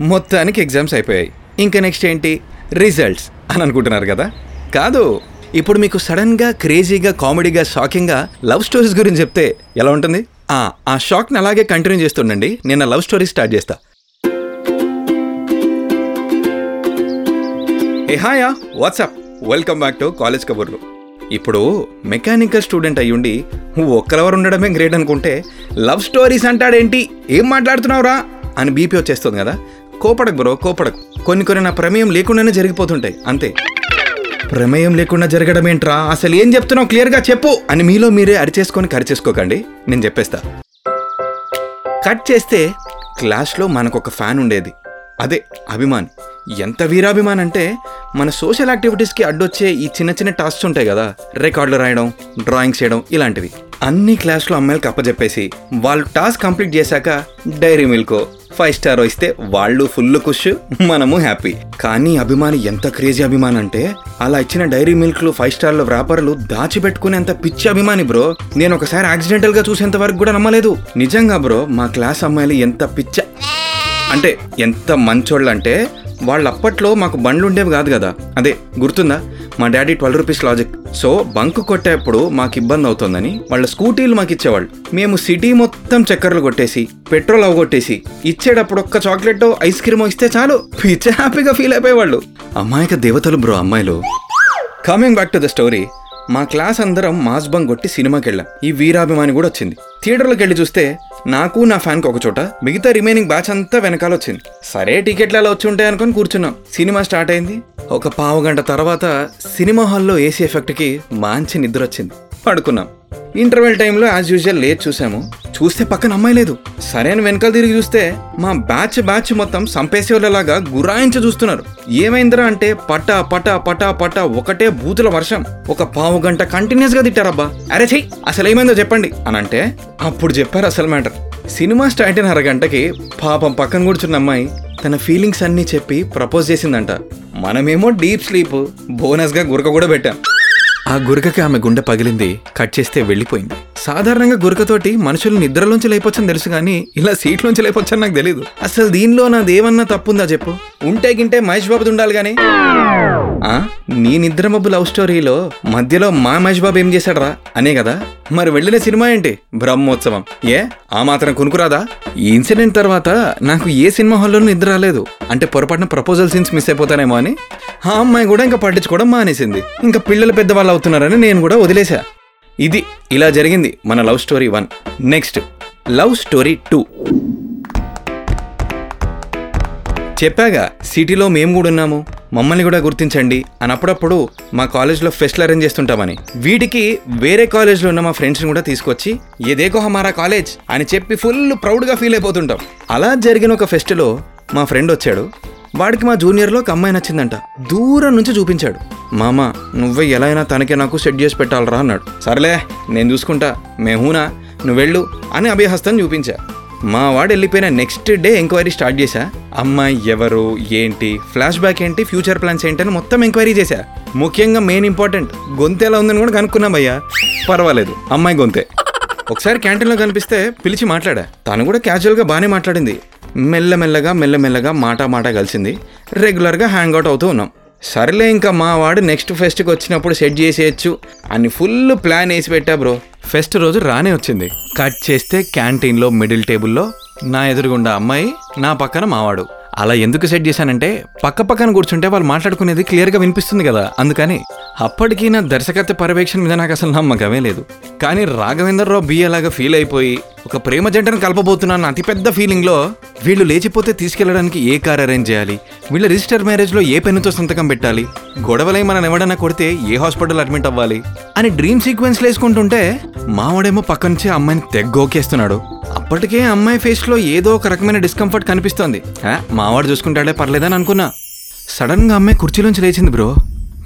మొత్తానికి ఎగ్జామ్స్ అయిపోయాయి. ఇంకా నెక్స్ట్ ఏంటి? రిజల్ట్స్ అని అనుకుంటున్నారు కదా? కాదు ఇప్పుడు మీకు సడన్గా క్రేజీగా కామెడీగా షాకింగ్గా లవ్ స్టోరీస్ గురించి చెప్తే ఎలా ఉంటుంది? ఆ, ఆ షాక్ని అలాగే కంటిన్యూ చేస్తుండండి. నేను లవ్ స్టోరీ స్టార్ట్ చేస్తా. Hey hiya WhatsApp welcome back to college కబుర్లు ఇప్పుడు మెకానికల్ స్టూడెంట్ అయ్యుండి ఒక్కరెవరు ఉండడమే గ్రేట్ అనుకుంటే లవ్ స్టోరీస్ అంటాడేంటి? ఏం మాట్లాడుతున్నావురా? అని బీపీ వచ్చేస్తుంది కదా. కోపడకు బ్రో కోపడకు. కొన్ని కొన్ని నా ప్రమేయం లేకుండానే జరిగిపోతుంటాయి అంతే. ప్రమేయం లేకుండా జరగడం ఏంట్రా? అసలు ఏం చెప్తున్నావు? క్లియర్గా చెప్పు. అని మీలో మీరే అరిచేసుకొని కరిచేసుకోకండి. నేను చెప్పేస్తా. కట్ చేస్తే క్లాస్లో మనకు ఒక ఫ్యాన్ ఉండేది. అదే అభిమాన్. ఎంత వీరాభిమాన్ అంటే మన సోషల్ యాక్టివిటీస్కి అడ్డొచ్చే ఈ చిన్న చిన్న టాస్క్స్ ఉంటాయి కదా. రికార్డులు రాయడం డ్రాయింగ్స్ చేయడం ఇలాంటివి. అన్ని క్లాస్లో అమ్మాయిలకు అప్పచెప్పేసి వాళ్ళు టాస్క్ కంప్లీట్ చేశాక డైరీ మిల్కో ఫైవ్ స్టార్ ఇస్తే వాళ్ళు ఫుల్ ఖుష్ మనము హ్యాపీ. కానీ అభిమాని ఎంత క్రేజీ అభిమాని అంటే అలా ఇచ్చిన డైరీ మిల్క్లు ఫైవ్ స్టార్ల వ్యాపారులు దాచిపెట్టుకునేంత పిచ్చి అభిమాని బ్రో. నేను ఒకసారి యాక్సిడెంటల్గా చూసేంత వరకు కూడా నమ్మలేదు. నిజంగా బ్రో మా క్లాస్ అమ్మాయిలు ఎంత పిచ్చ అంటే ఎంత మంచోళ్ళు అంటే వాళ్ళు అప్పట్లో మాకు బండ్లు ఉండేవి కాదు కదా. అదే గుర్తుందా? మా daddy twelve rupees logic. So bunk కొట్టేప్పుడు మాకు ఇబ్బంది అవుతుందని వాళ్ళ స్కూటీలు మాకు ఇచ్చేవాళ్ళు మేము సిటీ మొత్తం చక్కెరలు కొట్టేసి పెట్రోల్ అవగొట్టేసి ఇచ్చేటప్పుడు ఒక్క చాక్లెట్ ఐస్ క్రీమ్ ఇస్తే చాలు. పిచ్చే హ్యాపీగా ఫీల్ అయిపోయేవాళ్ళు. అమ్మాయిక దేవతలు బ్రో అమ్మాయిలు. Coming back to the story మా క్లాస్ అందరం మాస్ బంక్ కొట్టి సినిమాకి వెళ్ళాం ఈ వీరాభిమాని కూడా వచ్చింది. థియేటర్లోకి వెళ్ళి చూస్తే నాకు నా ఫ్యాన్కి ఒక చోట మిగతా రిమైనింగ్ బ్యాచ్ అంతా వెనకాల వచ్చింది సరే టికెట్లు అలా వచ్చి ఉంటాయి అనుకొని కూర్చున్నాం. సినిమా స్టార్ట్ అయింది. ఒక పావు గంట తర్వాత సినిమా హాల్లో ఏసీ ఎఫెక్ట్కి మంచి నిద్ర వచ్చింది పడుకున్నాం. ఇంటర్వెల్ టైంలో యాజ్ యూజువల్ లేట్ చూసాము చూస్తే పక్కన అమ్మాయి లేదు. సరే అని వెనకాల తిరిగి చూస్తే మా బ్యాచ్ బ్యాచ్ మొత్తం సంపేసేవాళ్ళలాగా గురాయించి చూస్తున్నారు. ఏమైందిరా అంటే పట పట పట పట ఒకటే బూతుల వర్షం. ఒక పావు గంట కంటిన్యూస్గా తిట్టారబ్బా. అరే చెయ్యి అసలు ఏమైందో చెప్పండి. అని అంటే అప్పుడు చెప్పారు అసలు మ్యాటర్. సినిమా స్టార్ట్ అయిన అరగంటకి పాపం పక్కన కూర్చున్న అమ్మాయి తన ఫీలింగ్స్ అన్నీ చెప్పి ప్రపోజ్ చేసిందంట. మనమేమో డీప్ స్లీప్ బోనస్గా గురక కూడా పెట్టాం. ఆ గురకకి ఆమె గుండె పగిలింది కట్ చేస్తే వెళ్ళిపోయింది. సాధారణంగా గురకతోటి మనుషులు నిద్రలోంచి లేపొచ్చని తెలుసు కానీ ఇలా సీట్లోంచి లేపొచ్చని నాకు తెలియదు అసలు దీనిలో నాదేమన్నా తప్పుందా చెప్పు? ఉంటే గింటే మహేష్ బాబుది ఉండాలి కానీ. ఆ, నీ నిద్ర మబ్బు లవ్ స్టోరీలో మధ్యలో మా మహేష్ బాబు ఏం చేశాడరా? అనే కదా? మరి వెళ్ళిన సినిమా ఏంటి? బ్రహ్మోత్సవం. ఏ? ఆ మాత్రం కునుకురాదా? ఈ ఇన్సిడెంట్ తర్వాత నాకు ఏ సినిమా హాల్లోనూ నిద్ర రాలేదు. అంటే పొరపాటున ప్రపోజల్ సీన్స్ మిస్ అయిపోతానేమో అని. ఆ అమ్మాయి కూడా ఇంకా పట్టించుకోవడం మానేసింది. ఇంకా పిల్లలు పెద్దవాళ్ళు అవుతున్నారని నేను కూడా వదిలేశా. ఇది ఇలా జరిగింది మన love story one. Next love story two. చెప్పాగా సిటీలో మేము కూడా ఉన్నాము. మమ్మల్ని కూడా గుర్తించండి. అని అప్పుడప్పుడు మా కాలేజ్లో ఫెస్ట్లు అరేంజ్ చేస్తుంటామని. వీటికి వేరే కాలేజ్లో ఉన్న మా ఫ్రెండ్స్ని కూడా తీసుకొచ్చి ఏదేకో హమారా కాలేజ్ అని చెప్పి ఫుల్ ప్రౌడ్గా ఫీల్ అయిపోతుంటాం. అలా జరిగిన ఒక ఫెస్ట్లో మా ఫ్రెండ్ వచ్చాడు. వాడికి మా జూనియర్లో ఒక అమ్మాయి నచ్చిందంట. దూరం నుంచి చూపించాడు. మామ నువ్వే ఎలా అయినా తనకే నాకు సెట్ చేసి పెట్టాలరా అన్నాడు. సర్లే నేను చూసుకుంటా. మేహూనా నువ్వెళ్ళు అని అభయహస్తం చూపించా. మా వాడు వెళ్ళిపోయిన నెక్స్ట్ డే ఎంక్వైరీ స్టార్ట్ చేశా. అమ్మాయి ఎవరు ఏంటి ఫ్లాష్ బ్యాక్ ఏంటి ఫ్యూచర్ ప్లాన్స్ ఏంటి అని మొత్తం ఎంక్వైరీ చేశా. ముఖ్యంగా మెయిన్ ఇంపార్టెంట్ గొంతు ఎలా ఉందని కూడా కనుక్కున్నాం భయ్యా పర్వాలేదు అమ్మాయి గొంతే. ఒకసారి క్యాంటీన్లో కనిపిస్తే పిలిచి మాట్లాడా. తను కూడా క్యాజువల్గా బాగానే మాట్లాడింది. మెల్లమెల్లగా మెల్లమెల్లగా మాట మాట కలిసింది. రెగ్యులర్గా హ్యాంగ్ అవుట్ అవుతూ ఉన్నాం. సరేలే ఇంకా మా వాడు నెక్స్ట్ ఫెస్ట్కి వచ్చినప్పుడు సెట్ చేసేయచ్చు. అని ఫుల్ ప్లాన్ వేసి పెట్టా బ్రో. ఫెస్ట్ రోజు రానే వచ్చింది. కట్ చేస్తే క్యాంటీన్లో మిడిల్ టేబుల్లో నా ఎదురుగుండా అమ్మాయి నా పక్కన మావాడు. అలా ఎందుకు సెట్ చేశానంటే పక్క పక్కన కూర్చుంటే వాళ్ళు మాట్లాడుకునేది క్లియర్గా వినిపిస్తుంది కదా అందుకని. అప్పటికి నా దర్శకత్వ పర్యవేక్షణ మీద నాకు అసలు నమ్మకమే లేదు. కానీ రాఘవేందర్ రావు బియ్య లాగా ఫీల్ అయిపోయి ఒక ప్రేమ జంటను కలపబోతున్నాను అతిపెద్ద ఫీలింగ్లో వీళ్ళు లేచిపోతే తీసుకెళ్ళడానికి ఏ కార్ అరేంజ్ చేయాలి? వీళ్ళ రిజిస్టర్ మ్యారేజ్లో ఏ పెన్నుతో సంతకం పెట్టాలి? గొడవలై మనం ఎవడన్నా కొడితే ఏ హాస్పిటల్ అడ్మిట్ అవ్వాలి? అని డ్రీమ్ సీక్వెన్స్ వేసుకుంటుంటే మావాడేమో పక్క నుంచి అమ్మాయిని తెగ్గోకేస్తున్నాడు అప్పటికే అమ్మాయి ఫేస్లో ఏదో ఒక రకమైన డిస్కంఫర్ట్ కనిపిస్తోంది. మావాడు చూసుకుంటాడే పర్లేదని అనుకున్నా. సడన్గా అమ్మాయి కుర్చీలోంచి లేచింది బ్రో.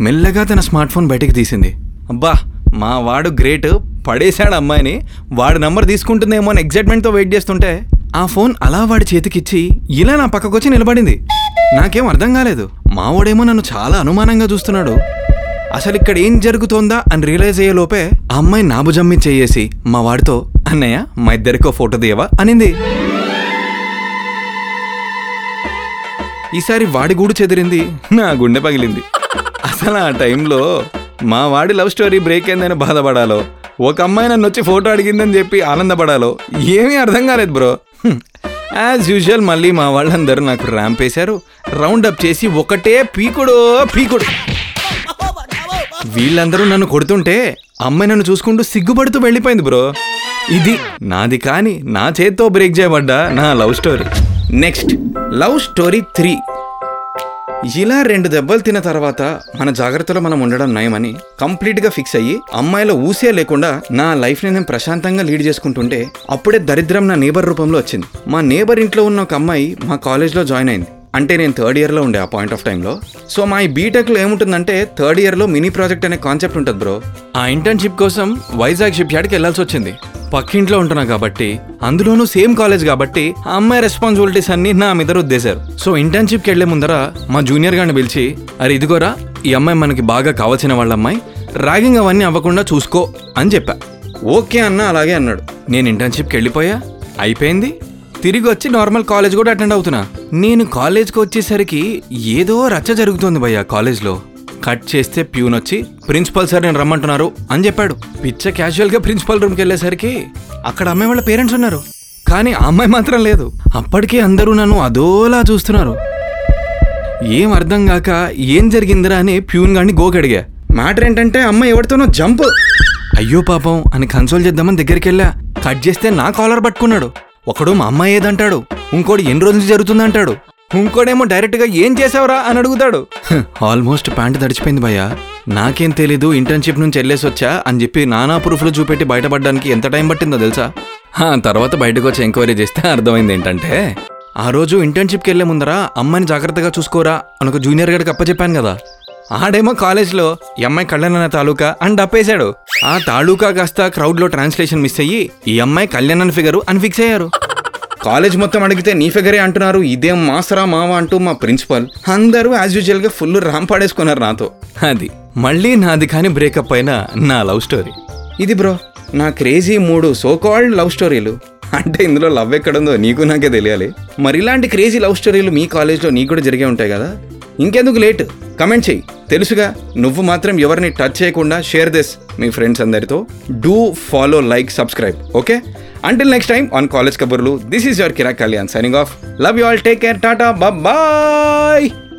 మెల్లగా తన స్మార్ట్ ఫోన్ బయటికి తీసింది. అబ్బా మా వాడు గ్రేట్ పడేశాడు అమ్మాయిని. వాడి నంబర్ తీసుకుంటుందేమో అని ఎగ్జైట్మెంట్తో వెయిట్ చేస్తుంటే ఆ ఫోన్ అలా వాడి చేతికిచ్చి ఇలా నా పక్కకొచ్చి నిలబడింది. నాకేం అర్థం కాలేదు. మావాడేమో నన్ను చాలా అనుమానంగా చూస్తున్నాడు. అసలు ఇక్కడ ఏం జరుగుతోందా అని రియలైజ్ అయ్యే లోపే ఆ అమ్మాయి నాబుజమ్మి చేయేసి మా వాడితో అన్నయ్య మా ఇద్దరికో ఫోటో దేవా అనింది. ఈసారి వాడి గూడు చెదిరింది నా గుండె పగిలింది. అసలు ఆ టైంలో మా వాడి లవ్ స్టోరీ బ్రేక్ అయిందని బాధపడాలో ఒక అమ్మాయి నన్ను వచ్చి ఫోటో అడిగిందని చెప్పి ఆనందపడాలో ఏమీ అర్థం కాలేదు బ్రో. యాజ్ యూజువల్ మళ్ళీ మా వాళ్ళందరూ నాకు ర్యాంప్ వేశారు. రౌండ్ అప్ చేసి ఒకటే పీకుడు పీకుడు. వీళ్ళందరూ నన్ను కొడుతుంటే అమ్మాయి నన్ను చూసుకుంటూ సిగ్గుపడుతూ వెళ్ళిపోయింది బ్రో. ఇది నాది కానీ నా చేత్తో బ్రేక్ చేయబడ్డా నా love story next love story three ఇలా రెండు దెబ్బలు తిన్న తర్వాత మన జాగ్రత్తలో మనం ఉండడం నయమని కంప్లీట్గా ఫిక్స్ అయ్యి అమ్మాయిలో ఊసే లేకుండా నా లైఫ్ని నేను ప్రశాంతంగా లీడ్ చేసుకుంటుంటే అప్పుడే దరిద్రం నా నేబర్ రూపంలో వచ్చింది. మా నేబర్ ఇంట్లో ఉన్న ఒక అమ్మాయి మా కాలేజ్లో జాయిన్ అయింది. అంటే నేను థర్డ్ ఇయర్లో ఉండే ఆ పాయింట్ ఆఫ్ టైంలో సో మా ఈ బీటెక్లో ఏముంటుందంటే థర్డ్ ఇయర్లో మినీ ప్రాజెక్ట్ అనే కాన్సెప్ట్ ఉంటుంది బ్రో. ఆ ఇంటర్న్షిప్ కోసం వైజాగ్ షిప్ యార్డ్కి వెళ్ళాల్సి వచ్చింది. పక్కింట్లో ఉంటున్నా కాబట్టి అందులోనూ సేమ్ కాలేజ్ కాబట్టి ఆ అమ్మాయి రెస్పాన్సిబిలిటీస్ అన్ని నా మీద రుద్దేశారు. సో ఇంటర్న్షిప్కి వెళ్ళే ముందర మా జూనియర్ గారిని పిలిచి అరే ఇదిగోరా ఈ అమ్మాయి మనకి బాగా కావాల్సిన వాళ్ళ అమ్మాయి ర్యాగింగ్ అవన్నీ అవ్వకుండా చూసుకో అని చెప్పా. ఓకే అన్న అలాగే అన్నాడు. నేను ఇంటర్న్షిప్కి వెళ్ళిపోయా అయిపోయింది. తిరిగి వచ్చి నార్మల్ కాలేజ్ కూడా అటెండ్ అవుతున్నా. నేను కాలేజ్కి వచ్చేసరికి ఏదో రచ్చ జరుగుతోంది భయ్యా కాలేజ్లో కట్ చేస్తే ప్యూన్ వచ్చి ప్రిన్సిపల్ సార్ నేను రమ్మంటున్నారు అని చెప్పాడు. పిచ్చ క్యాజువల్గా ప్రిన్సిపల్ రూమ్కి వెళ్ళేసరికి అక్కడ అమ్మాయి వాళ్ళ పేరెంట్స్ ఉన్నారు. కానీ ఆ అమ్మాయి మాత్రం లేదు. అప్పటికే అందరూ నన్ను అదోలా చూస్తున్నారు. ఏం అర్థం కాక ఏం జరిగిందిరా అని ప్యూన్ గాని గోకడిగా మ్యాటర్ ఏంటంటే అమ్మాయి ఎవరితోనో జంప్. అయ్యో పాపం అని కన్సోల్ చేద్దామని దగ్గరికి వెళ్ళా. కట్ చేస్తే నా కాలర్ పట్టుకున్నాడు. ఒకడు మా అమ్మాయి ఏదంటాడు? ఇంకోటి ఎన్ని రోజులు జరుగుతుందంటాడు? ఇంకోడేమో డైరెక్ట్గా ఏం చేసావురా అని అడుగుతాడు. ఆల్మోస్ట్ ప్యాంట్ తడిచిపోయింది భయ్యా. నాకేం తెలీదు ఇంటర్న్షిప్ నుంచి వెళ్ళేసి వచ్చా అని చెప్పి నానా ప్రూఫ్లు చూపెట్టి బయటపడడానికి ఎంత టైం పట్టిందో తెలుసా? తర్వాత బయటకు వచ్చి ఎంక్వైరీ చేస్తే అర్థమైంది ఏంటంటే ఆ రోజు ఇంటర్న్షిప్కి వెళ్ళే ముందర అమ్మాయిని జాగ్రత్తగా చూసుకోరా అని ఒక జూనియర్ గడికి అప్పచెప్పాను కదా. ఆడేమో కాలేజ్లో ఈ అమ్మాయి కళ్యాణ తాలూకా అని డప్పేశాడు. ఆ తాలూకా కాస్త క్రౌడ్లో ట్రాన్స్లేషన్ మిస్ అయ్యి ఈ అమ్మాయి కళ్యాణ్ ఫిగరు అని ఫిక్స్ అయ్యారు. కాలేజ్ మొత్తం అడిగితే నీ ఫిగరే అంటున్నారు ఇదేం మాసరా మావా అంటూ మా ప్రిన్సిపల్. అందరూ యాజ్ యూజువల్గా ఫుల్ రాంపాడేసుకున్నారు నాతో. అది మళ్ళీ నాది కాని బ్రేకప్ అయిన నా లవ్ స్టోరీ ఇది బ్రో నా క్రేజీ మూడు సో కాల్డ్ లవ్ స్టోరీలు అంటే ఇందులో లవ్ ఎక్కడుందో నీకు నాకే తెలియాలి. మరి ఇలాంటి క్రేజీ లవ్ స్టోరీలు మీ కాలేజ్లో నీకు కూడా జరిగే ఉంటాయి కదా? ఇంకెందుకు లేట్ కమెంట్ చెయ్యి. తెలుసుగా నువ్వు మాత్రం ఎవరిని టచ్ చేయకుండా షేర్ దిస్ మీ ఫ్రెండ్స్ అందరితో. Do follow like subscribe okay Until next time on College Kaburlu, this is your Kira Kalyan signing off. Love you all. Take care. Tata. Bye bye.